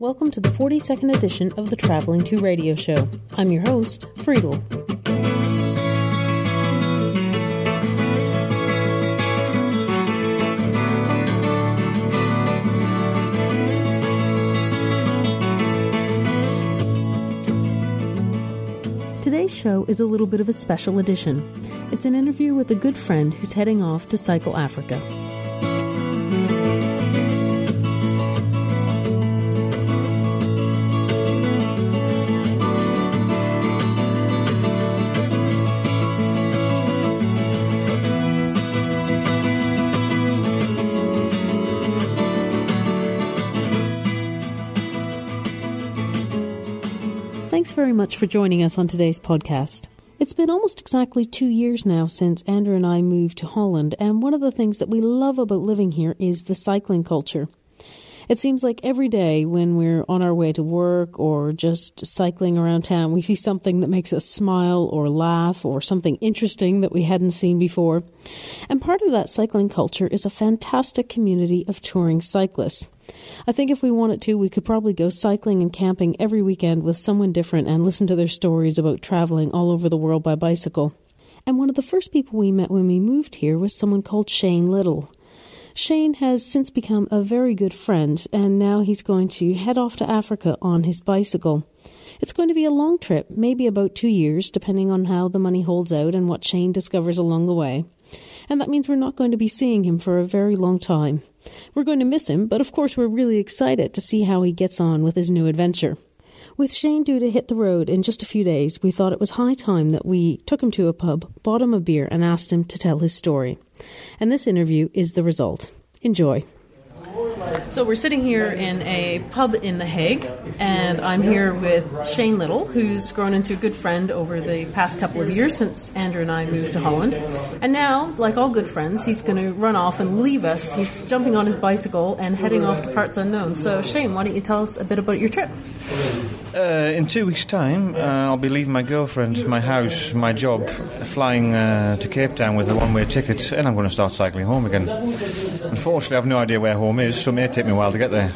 Welcome to the 42nd edition of the TravellingTwo Radio Show. I'm your host, Friedel. Today's show is a little bit of a special edition. It's an interview with a good friend who's heading off to Cycle Africa. Thanks very much for joining us on today's podcast. It's been almost exactly two years now since Andrew and I moved to Holland, and one of the things that we love about living here is the cycling culture. It seems like every day when we're on our way to work or just cycling around town, we see something that makes us smile or laugh or something interesting that we hadn't seen before. And part of that cycling culture is a fantastic community of touring cyclists. I think if we wanted to, we could probably go cycling and camping every weekend with someone different and listen to their stories about traveling all over the world by bicycle. And one of the first people we met when we moved here was someone called Shane Little. Shane has since become a very good friend, and now he's going to head off to Africa on his bicycle. It's going to be a long trip, maybe about two years, depending on how the money holds out and what Shane discovers along the way. And that means we're not going to be seeing him for a very long time. We're going to miss him, but of course we're really excited to see how he gets on with his new adventure. With Shane due to hit the road in just a few days, we thought it was high time that we took him to a pub, bought him a beer, and asked him to tell his story. And this interview is the result. Enjoy. So we're sitting here in a pub in The Hague, and I'm here with Shane Little, who's grown into a good friend over the past couple of years since Andrew and I moved to Holland. And now, like all good friends, he's going to run off and leave us. He's jumping on his bicycle and heading off to parts unknown. So, Shane, why don't you tell us a bit about your trip? Uh, in two weeks' time, uh, I'll be leaving my girlfriend, my house, my job, flying uh, to Cape Town with a one-way ticket, and I'm going to start cycling home again. Unfortunately, I've no idea where home is, so may take me a while to get there.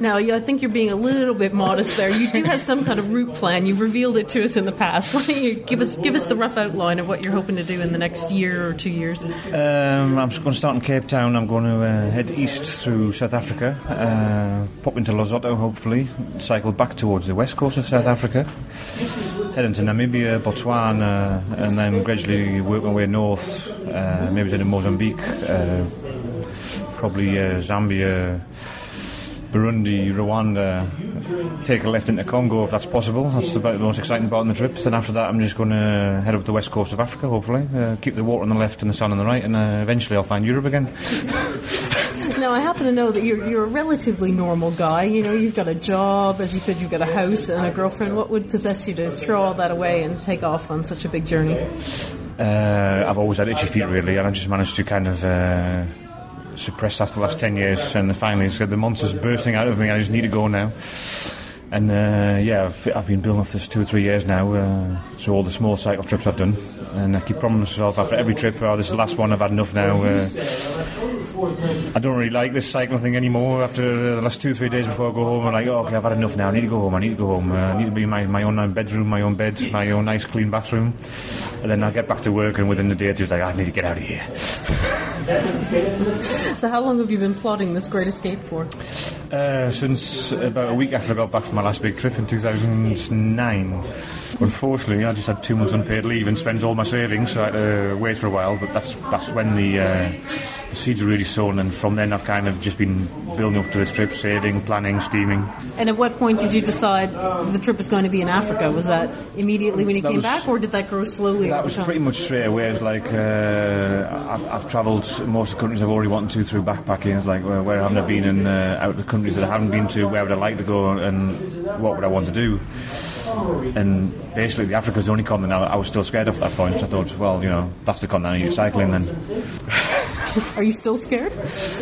Now, I think you're being a little bit modest there. You do have some kind of route plan. You've revealed it to us in the past. Why don't you give us give us the rough outline of what you're hoping to do in the next year or two years? Um, I'm going to start in Cape Town. I'm going to uh, head east through South Africa, uh, pop into Lesotho, hopefully, cycle back towards the west coast of South Africa, head into Namibia, Botswana, and then gradually work my way north, uh, maybe to Mozambique, uh, probably uh, Zambia. Burundi, Rwanda, take a left into Congo if that's possible. That's about the most exciting part of the trip. Then after that, I'm just going to head up the west coast of Africa, hopefully. Uh, keep the water on the left and the sun on the right, and uh, eventually I'll find Europe again. Now, I happen to know that you're, you're a relatively normal guy. You know, you've got a job, as you said, you've got a house and a girlfriend. What would possess you to throw all that away and take off on such a big journey? Uh, I've always had itchy feet, really, and I just managed to kind of uh, after the last 10 years, and finally so the monster's bursting out of me, I just need to go now. And uh, yeah, I've, I've been building off this two or three years now, uh, through all the small cycle trips I've done. And I keep promising myself after every trip, oh, this is the last one, I've had enough now. Uh, I don't really like this cycling thing anymore. After the last two, or three days before I go home, I'm like, oh, okay, I've had enough now. I need to go home. I need to go home. Uh, I need to be in my, my own bedroom, my own bed, my own nice clean bathroom. And then I'll get back to work, and within the day or two, it's like, I need to get out of here. So, how long have you been plotting this great escape for? Uh, since about a week after I got back from my last big trip in 2009. Unfortunately, I just had two months unpaid leave and spent all my savings, so I had to wait for a while. But that's that's when the, uh, the seeds were really sown, and from then I've kind of just been building up to this trip, saving, planning, scheming. And at what point did you decide the trip was going to be in Africa? Was that immediately when you That came was- back, or did that grow slowly? That was time? pretty much straight away. It's like uh, I've, I've travelled most of the countries I've already wanted to through backpacking. It's like where, where haven't I been in uh, out of the countries that I haven't been to? Where would I like to go, and what would I want to do? And basically, Africa's the only continent I, I was still scared of at that point. I thought, well, you know, that's the continent I need cycle. Then Are you still scared?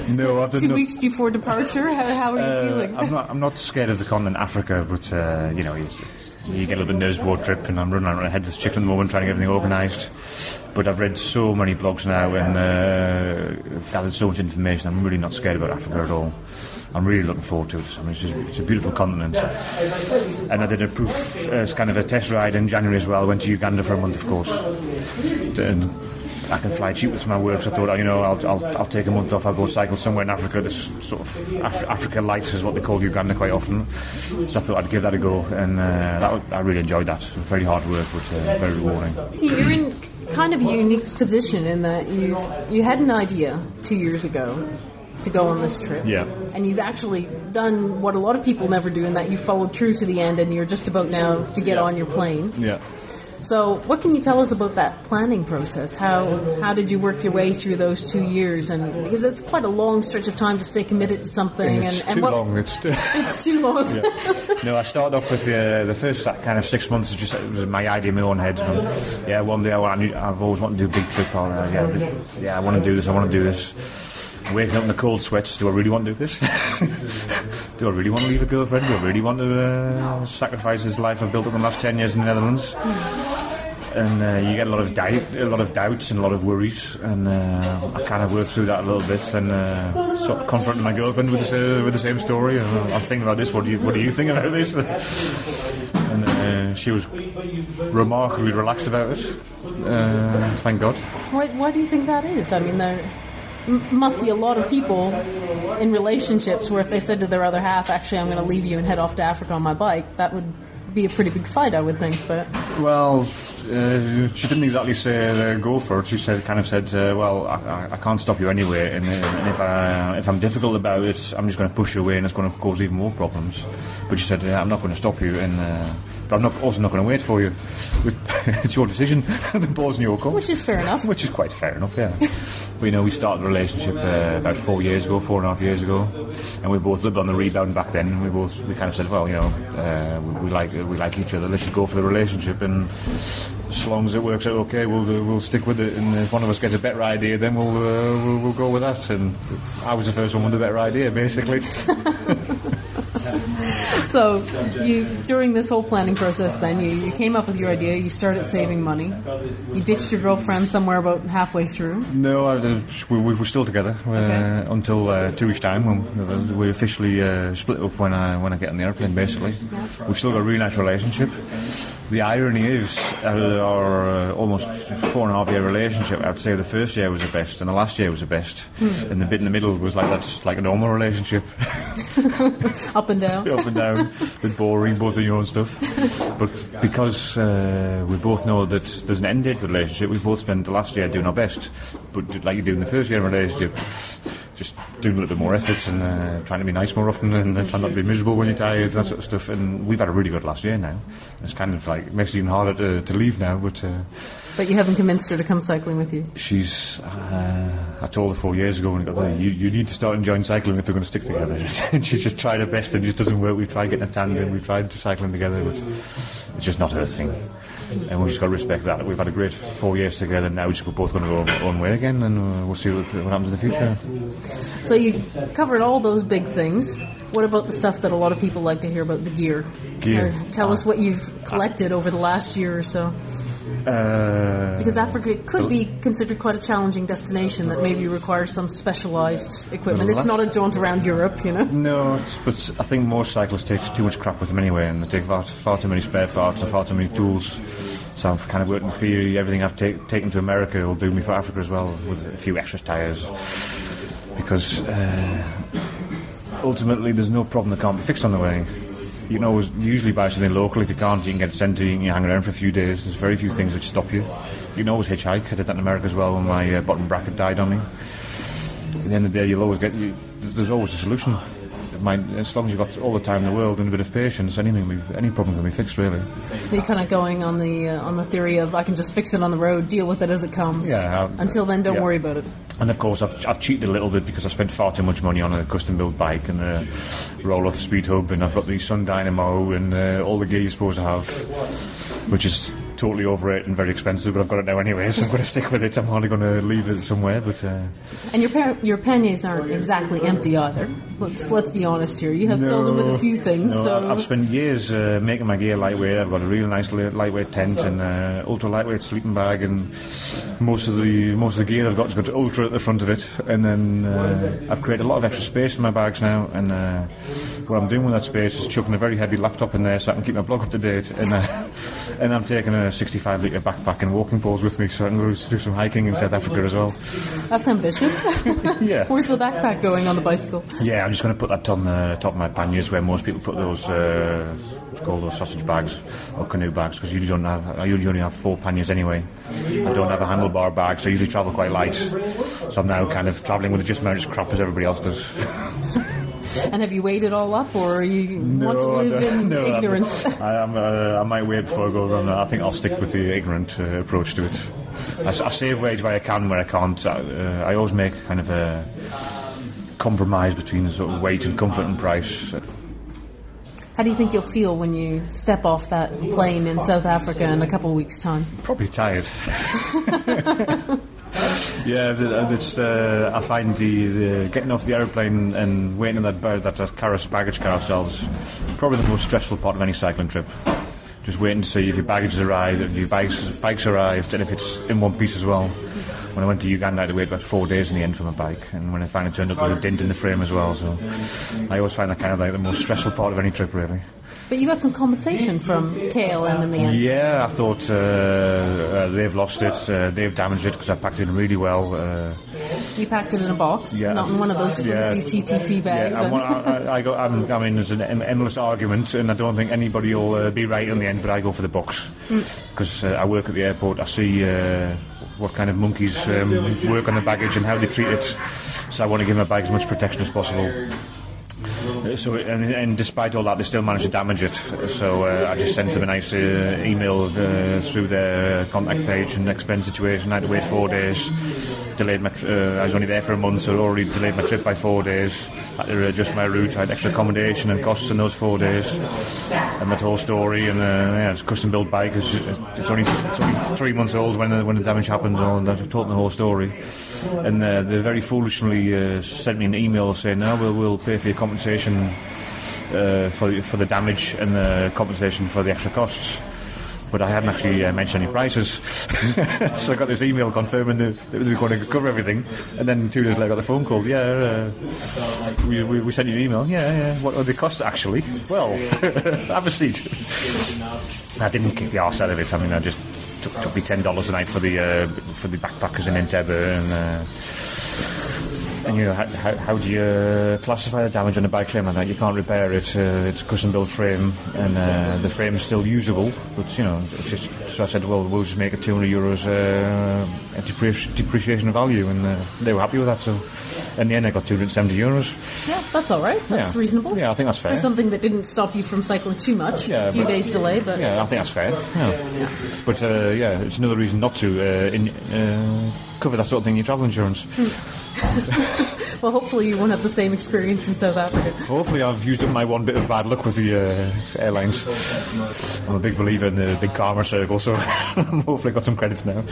no, I've done Two no- weeks before departure, how, how are you Uh, feeling? I'm not. I'm not scared of the continent Africa, but uh, you know, you, you get a little bit nervous before a trip, and I'm running around my head with chicken at the moment, trying to get everything organised. But I've read so many blogs now and uh, gathered so much information. I'm really not scared about Africa at all. I'm really looking forward to it. I mean, it's, just, it's a beautiful continent. And I did a proof as kind of a test ride in January as well. I went to Uganda for a month, of course. And I can fly cheap with my work, so I thought, you know, I'll, I'll, I'll take a month off, I'll go cycle somewhere in Africa. This sort of Af- Africa Light is what they call Uganda quite often. So I thought I'd give that a go, and uh, that, was- I really enjoyed that. Very hard work, but uh, very rewarding. You're in kind of a unique position in that you you had an idea two years ago to go on this trip. Yeah. And you've actually done what a lot of people never do in that you followed through to the end and you're just about now to get Yeah. on your plane. Yeah. So, what can you tell us about that planning process? How how did you work your way through those two years? And because it's quite a long stretch of time to stay committed to something. It's and, and too what, long. It's too It's too long. no, I started off with the, the first like, kind of six months. It just it was my idea in my own head. And, yeah, one day I, want- I knew, I've always wanted to do a big trip. Or, uh, yeah, big- yeah, I want to do this. I want to do this. Waking up in the cold sweats. Do I really want to do this? do I really want to leave a girlfriend? Do I really want to uh, sacrifice this life I've built up in the last ten years in the Netherlands? And uh, you get a lot of doubt, a lot of doubts, and a lot of worries. And uh, I kind of worked through that a little bit, and uh, sort of confronted my girlfriend with the, with the same story. And I'm thinking about this. What do you What do you think about this? And uh, she was remarkably relaxed about it. Uh, thank God. Why, why do you think that is? I mean, there must be a lot of people in relationships where if they said to their other half, actually, I'm going to leave you and head off to Africa on my bike, that would be a pretty big fight, I would think. But Well, uh, she didn't exactly say uh, go for it. She said, kind of said, uh, "Well, I, I- can't stop you anyway, and, uh, and if I if I'm difficult about it, I'm just going to push you away, and it's going to cause even more problems." But she said, uh, "I'm not going to stop you, and uh, but I'm not, also not going to wait for you. it's your decision. the ball's in your court." which is fair enough. Which is quite fair enough, yeah. We know we started the relationship uh, about four years ago, four and a half years ago, and we both lived on the rebound back then. We both we kind of said, well, you know, uh, we, we like we like each other. Let's just go for the relationship, and as long as it works out okay, we'll uh, we'll stick with it. And if one of us gets a better idea, then we'll uh, we'll, we'll go with that. And I was the first one with the better idea, basically. So, you during this whole planning process, then you, you came up with your idea. You started saving money. You ditched your girlfriend somewhere about halfway through. No, I, we, we were still together uh, Okay. until uh, two weeks' time when we officially uh, split up when I when I get on the airplane. Basically, we've still got a really nice relationship. The irony is, our uh, almost four and a half year relationship, I'd say the first year was the best, and the last year was the best, and the bit in the middle was like that's like a normal relationship, Up and down. up and down, a bit boring, both doing your own stuff. But because uh, we both know that there's an end date to the relationship, we both spent the last year doing our best. But like you do in the first year of a relationship, just doing a little bit more efforts and uh, trying to be nice more often and uh, trying not to be miserable when you're tired, that sort of stuff. And we've had a really good last year now. It's kind of like, makes it even harder to, to leave now, but uh, But you haven't convinced her to come cycling with you. she's, uh, I told her four years ago when we got there, you, you need to start enjoying cycling if we're going to stick together. and she just tried her best and it just doesn't work. We've tried getting a tandem, we've tried to cycling together, but it's just not her thing. And we've just got to respect that. We've had a great four years together, now we're just both going to go our own way again, and uh, we'll see what, what happens in the future. So you covered all those big things. What about the stuff that a lot of people like to hear about the gear? Gear. Or tell us what you've collected over the last year or so. Uh, Because Africa could be considered quite a challenging destination that maybe requires some specialised equipment. It's not a jaunt around Europe, you know. No, it's, but I think most cyclists take too much crap with them anyway, and they take far, far too many spare parts and far too many tools. So I've kind of worked in theory. Everything I've take, taken to America will do me for Africa as well, with a few extra tyres. Because uh, ultimately, there's no problem that can't be fixed on the way. You know, usually buy something local. If you can't, you can get sent to you. and hang around for a few days. There's very few things which stop you. You can always hitchhike. I did that in America as well when my uh, bottom bracket died on me. At the end of the day, you'll always get. You, there's always a solution. Might, as long as you've got all the time in the world and a bit of patience, anything, be- any problem can be fixed. Really. You're kind of going on the uh, on the theory of I can just fix it on the road, deal with it as it comes. Yeah, I'll- Until then, don't yeah. worry about it. And of course, I've, I've cheated a little bit because I spent far too much money on a custom built bike and a Rohloff speed hub, and I've got the SON Dynamo and uh, all the gear you're supposed to have, which is totally overrated and very expensive, but I've got it now anyway, so I'm going to stick with it. I'm hardly going to leave it somewhere, but. Uh, and your par- your panniers aren't exactly empty either. Let's let's be honest here. You have no, filled them with a few things. No, so I've spent years uh, making my gear lightweight. I've got a really nice lightweight tent and uh, ultra lightweight sleeping bag, and most of the most of the gear I've got has got to ultra at the front of it. And then uh, I've created a lot of extra space in my bags now, and uh, what I'm doing with that space is chucking a very heavy laptop in there so I can keep my blog up to date, and uh, and I'm taking a 65 litre backpack and walking poles with me so I can go do some hiking in South Africa as well. That's ambitious. yeah. Where's the backpack going on the bicycle? Yeah, I'm just going to put that on the top of my panniers where most people put those. Uh, what's called those sausage bags or canoe bags because you don't have. I usually only have four panniers anyway. I don't have a handlebar bag, so I usually travel quite light. So I'm now kind of travelling with just as much crap as everybody else does. And have you weighed it all up, or you no, want to live in no, ignorance? I, uh, I might wait before I go around. I think I'll stick with the ignorant uh, approach to it. I, I, save weight where I can, where I can't. I, uh, I always make kind of a compromise between sort of weight and comfort and price. How do you think you'll feel when you step off that plane in South Africa in a couple of weeks' time? Probably tired. yeah, it's, uh, I find the, the, getting off the aeroplane and waiting in that bird that Caris baggage carousels probably the most stressful part of any cycling trip. Just waiting to see if your baggage has arrived, if your bikes, bikes arrived, and if it's in one piece as well. When I went to Uganda, I had to wait about four days in the end for my bike, and when I finally turned up, there was a dent in the frame as well. So I always find that kind of like the most stressful part of any trip, really. But you got some compensation from KLM in the end. Yeah, I thought uh, uh, they've lost it. Uh, they've damaged it because I packed it in really well. Uh, you packed it in a box, yeah, not in one of those fancy yeah, CTC bags. Yeah, I, I, go, I'm, I mean, there's an endless argument, and I don't think anybody will uh, be right in the end. But I go for the box because mm. Uh, I work at the airport. I see what kind of monkeys um, work on the baggage and how they treat it. So I want to give my bag as much protection as possible. So, and, and, despite all that, they still managed to damage it. So uh, I just sent them a nice uh, email uh, through their contact page and explained the situation. I had to wait four days. Delayed my. Uh, I was only there for a month, so already delayed my trip by four days. I had to adjust my route. I had extra accommodation and costs in those four days, and that whole story. And uh, yeah, it's custom built bike. It's, it's, only it's only three months old when the, when the damage happened. And I told the whole story, and uh, they very foolishly sent me an email saying, "No, we'll, we'll pay for your compensation." Uh, for for the damage and the compensation for the extra costs. But I hadn't actually uh, mentioned any prices, so I got this email confirming that they were going to cover everything. And then two days later, I got the phone call. Yeah, uh, we, we, we, sent you an email. Yeah, yeah. What are the costs actually? Well, have a seat. I didn't kick the arse out of it. I mean, I just took, took me ten dollars a night for the uh, for the backpackers in Entebbe and and you know, how, how, how, do you classify the damage on a bike frame like that? You can't repair it. Uh, it's a custom built frame, and uh, the frame is still usable. But you know, just, so I said, well, we'll just make it 200 euros uh, depreci- depreciation of value, and uh, they were happy with that. So in the end, I got 270 euros. Yeah, that's all right. That's yeah. reasonable. Yeah, I think that's fair. For something that didn't stop you from cycling too much. Yeah, a few days delay, but yeah, I think that's fair. Yeah, yeah. but uh, yeah, it's another reason not to uh, in, cover that sort of thing in your travel insurance. Hmm. well, hopefully you won't have the same experience in South Africa. Hopefully, I've used up my one bit of bad luck with the uh, airlines. I'm a big believer in the big karma circle, so hopefully, got some credits now.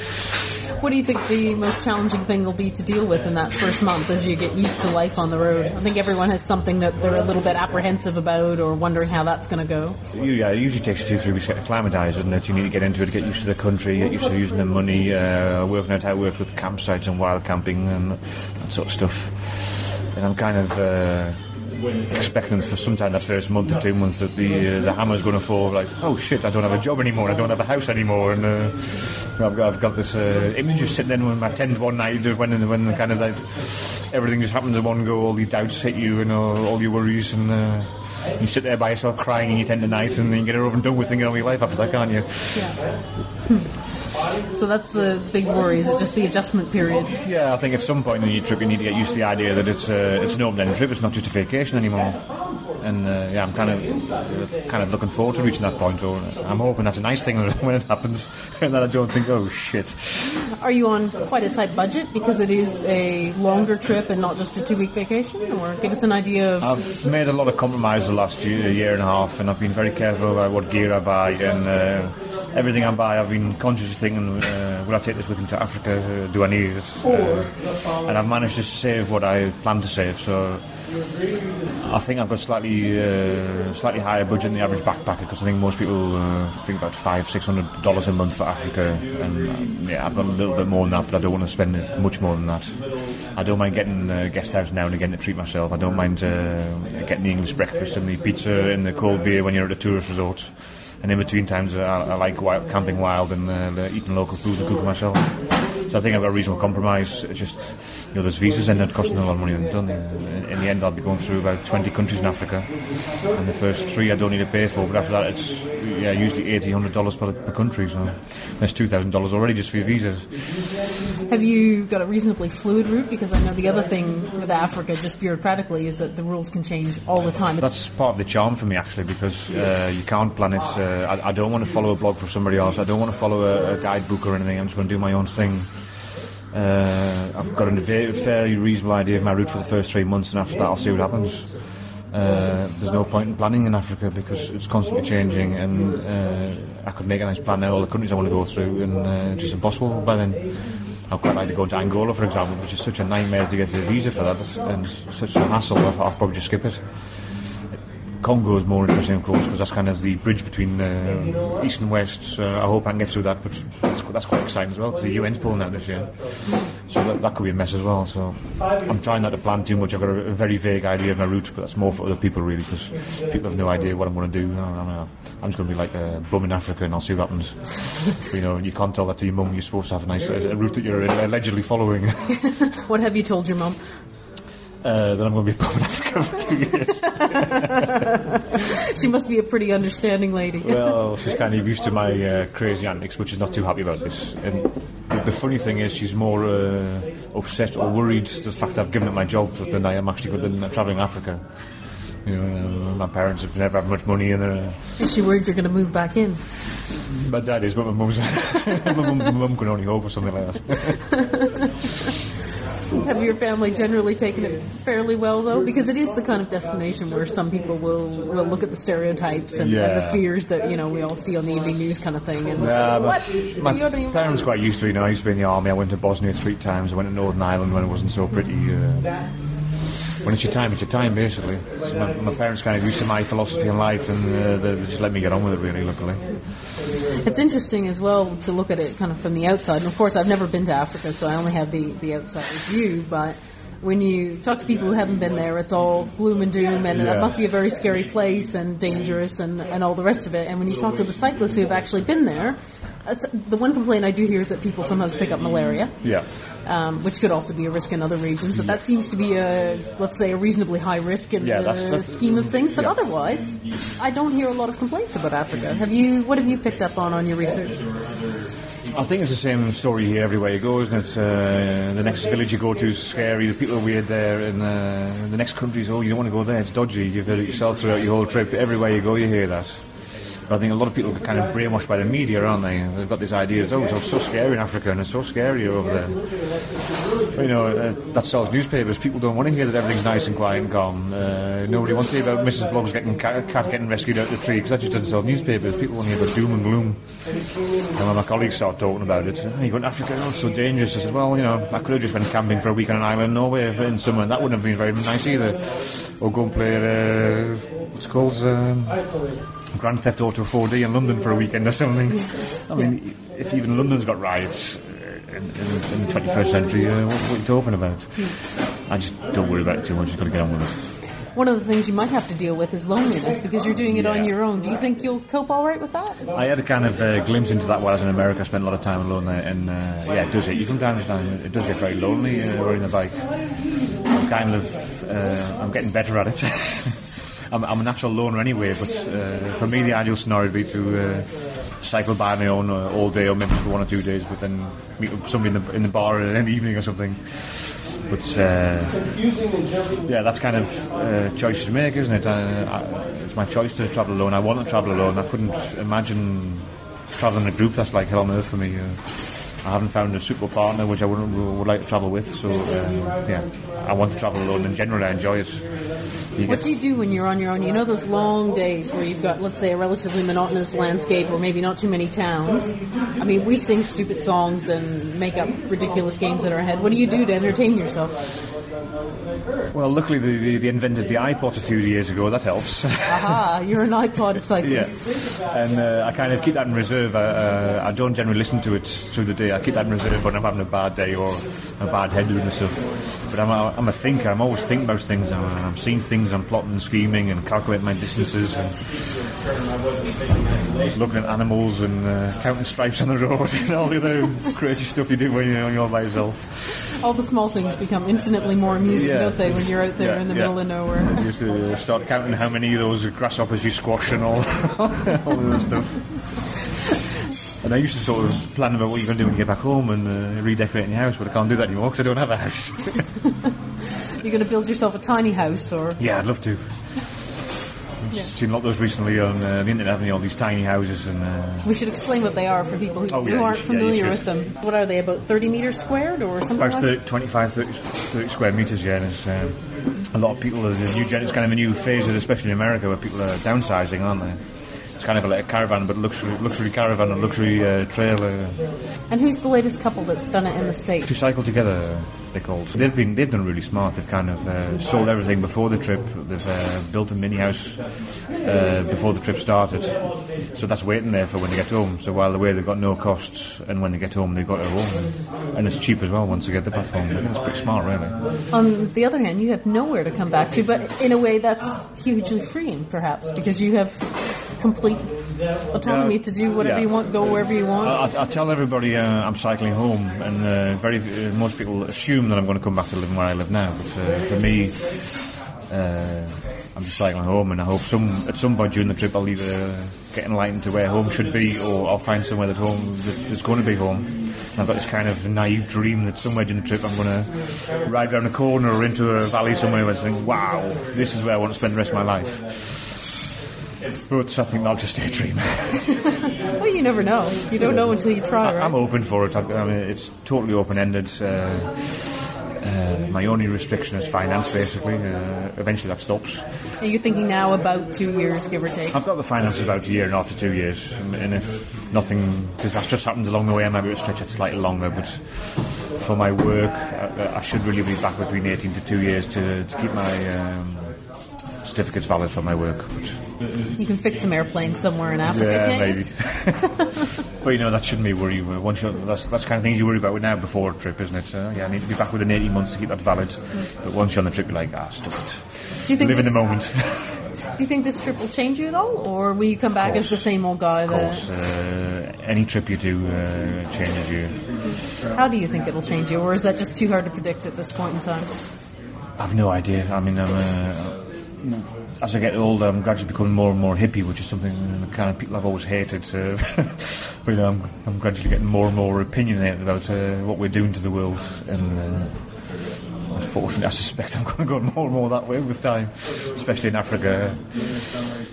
What do you think the most challenging thing will be to deal with in that first month as you get used to life on the road? I think everyone has something that they're a little bit apprehensive about or wondering how that's going to go. Yeah, it usually takes two, three weeks to acclimatise, doesn't it? You need to get into it, get used to the country, get used to using the money, uh, working out how it works with campsites and wild camping and that sort of stuff. And I'm kind of. Uh, expecting for sometime that first month or two months that the uh, the hammer's going to fall. Like, oh shit, I don't have a job anymore. I don't have a house anymore, and uh, I've got I've got this uh, image of sitting in with my tent one night when when the kind of like everything just happens in one go. All the doubts hit you and all, all your worries and. Uh, you sit there by yourself crying in your tent at night and then you get it over and done with thinking on your life after that, can't you? Yeah. So that's the big worry. Is it just the adjustment period? Yeah, I think at some point in your trip you need to get used to the idea that it's a, it's an open-ended trip. It's not just a vacation anymore. And uh, yeah, I'm kind of uh, kind of looking forward to reaching that point. Or I'm hoping that's a nice thing when it happens, and that I don't think, oh shit. Are you on quite a tight budget because it is a longer trip and not just a two-week vacation? Or give us an idea of. I've made a lot of compromises the last year, year and a half, and I've been very careful about what gear I buy and. Uh, everything I buy, I've been consciously thinking, uh, will I take this with me to Africa? Uh, do I need it? Uh, and I've managed to save what I plan to save. So I think I've got slightly uh, slightly higher budget than the average backpacker because I think most people uh, think about five six hundred dollars a month for Africa, and um, yeah, I've got a little bit more than that, but I don't want to spend much more than that. I don't mind getting a guest house now and again to treat myself. I don't mind uh, getting the English breakfast and the pizza and the cold beer when you're at a tourist resort. And in between times, uh, I, I like wild, camping wild and uh, eating local food and cooking myself. So I think I've got a reasonable compromise. It's just, you know, those visas end up costing a lot of money. And. In, in the end, I'll be going through about 20 countries in Africa, and the first three I don't need to pay for. But after that, it's yeah, usually 80 dollars per, per country. So that's two thousand dollars already just for your visas. Have you got a reasonably fluid route? Because I know the other thing with Africa, just bureaucratically, is that the rules can change all the time. That's part of the charm for me, actually, because uh, you can't plan it. Uh, I, I, don't want to follow a blog from somebody else. I don't want to follow a, a guidebook or anything. I'm just going to do my own thing. Uh, I've got a very, fairly reasonable idea of my route for the first three months, and after that, I'll see what happens. Uh, there's no point in planning in Africa because it's constantly changing, and uh, I could make a nice plan now, all the countries I want to go through, and uh, it's just impossible by then. I'd quite like to go to Angola, for example, which is such a nightmare to get a visa for that, and such a hassle that I'll probably just skip it. Congo is more interesting, of course, because that's kind of the bridge between uh, east and west. I hope I can get through that, but that's, that's quite exciting as well because the UN's pulling out this year. So that, that, could be a mess as well. So I'm trying not to plan too much. I've got a, a very vague idea of my route, but that's more for other people really because people have no idea what I'm going to do. I'm, I'm just going to be like a bum in Africa and I'll see what happens. you know, you can't tell that to your mum. You're supposed to have a nice a route that you're allegedly following. what have you told your mum? Uh, that I'm going to be in Africa for two years. she must be a pretty understanding lady. well, she's kind of used to my uh, crazy antics, but she's not too happy about this. And the funny thing is, she's more uh, upset or worried the fact I've given up my job than I am actually good than travelling Africa. You know, my parents have never had much money, and uh, is she worried you're going to move back in? My dad is, but my mum's my mum can only hope for something like that. Have your family generally taken it fairly well, though? Because it is the kind of destination where some people will, will look at the stereotypes and, yeah. and the fears that you know we all see on the evening news kind of thing. And yeah, say, what? My parents quite used to. You know, I used to be in the army. I went to Bosnia three times. I went to Northern Ireland when it wasn't so pretty. Uh, when it's your time, it's your time, basically. So my, my, parents kind of used to my philosophy in life, and uh, they, they just let me get on with it, really, luckily. It's interesting as well to look at it kind of from the outside. And of course, I've never been to Africa, so I only have the, the outside view, but when you talk to people who haven't been there, it's all gloom and doom, and yeah. it must be a very scary place and dangerous and, and all the rest of it. And when you talk to the cyclists who have actually been there, uh, the one complaint I do hear is that people sometimes pick up malaria. Yeah. Um, which could also be a risk in other regions, but that seems to be a, let's say, a reasonably high risk in yeah, the that's, that's, scheme of things. But yeah. otherwise, I don't hear a lot of complaints about Africa. Have you? What have you picked up on on your research? I think it's the same story here everywhere you go, isn't it? Uh, the next village you go to is scary, the people are weird there, and uh, the next country is, oh, you don't want to go there, it's dodgy. You've heard it yourself throughout your whole trip. Everywhere you go, you hear that. I think a lot of people are kind of brainwashed by the media, aren't they? They've got this idea oh, it's so scary in Africa and it's so scary over there. you know, uh, that sells newspapers. People don't want to hear that everything's nice and quiet and calm. Uh, nobody wants to hear about Mrs. Bloggs getting cat, cat getting rescued out of the tree because that just doesn't sell newspapers. People want to hear about doom and gloom. And when my colleagues start talking about it, oh, you go to Africa, oh, it's so dangerous. I said, well, you know, I could have just went camping for a week on an island in Norway in summer, and that wouldn't have been very nice either. Or go and play, uh, what's called? Um, Grand Theft Auto 4D in London for a weekend or something. I mean, if even London's got riots uh, in, in, in the 21st century, uh, what, what, are you talking about? I just don't worry about it too much. Just got to get on with it. One of the things you might have to deal with is loneliness because you're doing it yeah. on your own. Do you think you'll cope all right with that? I had a kind of uh, glimpse into that while I was in America. I spent a lot of time alone there, and uh, yeah, it does hit you from time to time. It does get very lonely uh, riding the bike. I'm kind of, uh, I'm getting better at it. I'm, I'm, a natural loner anyway, but uh, for me, the ideal scenario would be to uh, cycle by my own uh, all day or maybe for one or two days, but then meet up somebody in the, in the bar in the evening or something. But uh, yeah, that's kind of uh, choice to make, isn't it? I, it's my choice to travel alone. I want to travel alone. I couldn't imagine traveling in a group. That's like hell on earth for me. Uh, I haven't found a suitable partner which I would, would like to travel with. So uh, yeah, I want to travel alone, and generally I enjoy it. You what do you do when you're on your own? You know those long days where you've got, let's say, a relatively monotonous landscape, or maybe not too many towns. I mean, we sing stupid songs and make up ridiculous games in our head. What do you do to entertain yourself? Well, luckily they, they, invented the iPod a few years ago. That helps. Aha, you're an iPod cyclist. yeah. And uh, I kind of keep that in reserve. I, uh, I don't generally listen to it through the day. I keep that in reserve when I'm having a bad day or a bad head doing stuff. But I'm a, I'm a thinker. I'm always thinking about things. I'm, I'm seeing things. I'm plotting and scheming and calculating my distances and looking at animals and uh, counting stripes on the road and all the other crazy stuff you do when you're, when you're by yourself. All the small things become infinitely more amusing, yeah. don't they, when you're out there yeah, in the yeah. middle of nowhere? You used to start counting how many of those grasshoppers you squash and all, all the stuff. And I used to sort of plan about what you're going to do when you get back home and uh, redecorating your house, but I can't do that anymore because I don't have a house. you're going to build yourself a tiny house, or yeah, I'd love to. I've yeah. seen a lot of those recently on uh, the internet, having all these tiny houses. And uh, we should explain what they are for people who, oh, yeah, who aren't should, familiar yeah, with them. What are they? About 30 meters squared, or something? About like 25, 30, 30, square meters. Yeah, and it's, um, a lot of people. The new gen, it's kind of a new phase, especially in America, where people are downsizing, aren't they? It's kind of like a caravan, but luxury, luxury caravan and luxury uh, trailer. And who's the latest couple that's done it in the States? To Cycle Together, they're called. They've been they've done really smart. They've kind of uh, sold everything before the trip. They've uh, built a mini house uh, before the trip started, so that's waiting there for when they get home. So while they're away, they've got no costs, and when they get home, they've got it home, and it's cheap as well once they get the back home. It's pretty smart, really. On the other hand, you have nowhere to come back to, but in a way that's hugely freeing, perhaps, because you have complete autonomy to do whatever you want, go wherever you want. I, I tell everybody uh, I'm cycling home, and uh, very uh, most people assume that I'm going to come back to living where I live now. But uh, for me, uh, I'm just cycling home, and I hope some at some point during the trip I'll either get enlightened to where home should be, or I'll find somewhere that home that is going to be home. And I've got this kind of naive dream that somewhere during the trip I'm going to ride around a corner or into a valley somewhere and think, "Wow, this is where I want to spend the rest of my life." But I think that'll just dream. well, you never know. You don't know until you try, right? I'm open for it. I've, I mean, it's totally open ended. Uh, uh, my only restriction is finance, basically. Uh, eventually, that stops. Are you thinking now about two years, give or take? I've got the finances about a year, and after two years, and if nothing, just happens along the way, I might be able to stretch it slightly longer. But for my work, I, I should really be back between 18 to two years to, to keep my um, certificates valid for my work. But you can fix some airplanes somewhere in Africa. Yeah, maybe. but you know that shouldn't be worry. Once that's that's kind of things you worry about now before a trip, isn't it? Uh, yeah, I need to be back within 18 months to keep that valid. But once you're on the trip, you're like, ah, stop it. Do you think Live this, in the moment. do you think this trip will change you at all, or will you come back as the same old guy? Of course, uh, any trip you do uh, changes you. How do you think it'll change you, or is that just too hard to predict at this point in time? I've no idea. I mean, I'm. Uh, as I get older, I'm gradually becoming more and more hippie, which is something kind of people I've always hated. Uh, but you know, I'm, I'm, gradually getting more and more opinionated about uh, what we're doing to the world, and uh, unfortunately, I suspect I'm going to go more and more that way with time, especially in Africa.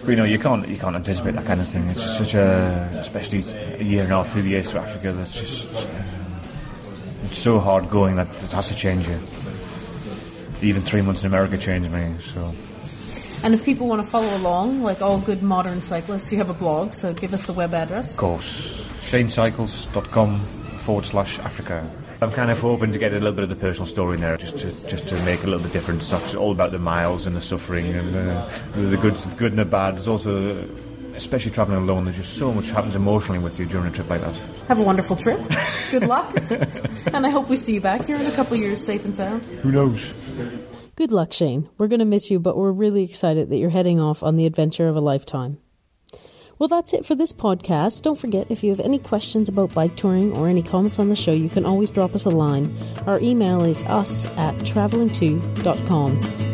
But you know, you can't you can't anticipate that kind of thing. It's such a, especially a year and a half, two years to Africa. That's just uh, it's so hard going that it has to change you. Even three months in America changed me. So. And if people want to follow along, like all good modern cyclists, you have a blog, so give us the web address. Of course. ShaneCycles.com forward slash Africa. I'm kind of hoping to get a little bit of the personal story in there, just to just to make a little bit different. It's not all about the miles and the suffering and the, the good, the good and the bad. There's also, especially traveling alone, there's just so much happens emotionally with you during a trip like that. Have a wonderful trip. good luck, and I hope we see you back here in a couple of years, safe and sound. Who knows? Good luck, Shane. We're going to miss you, but we're really excited that you're heading off on the adventure of a lifetime. Well, that's it for this podcast. Don't forget, if you have any questions about bike touring or any comments on the show, you can always drop us a line. Our email is us at traveling2.com.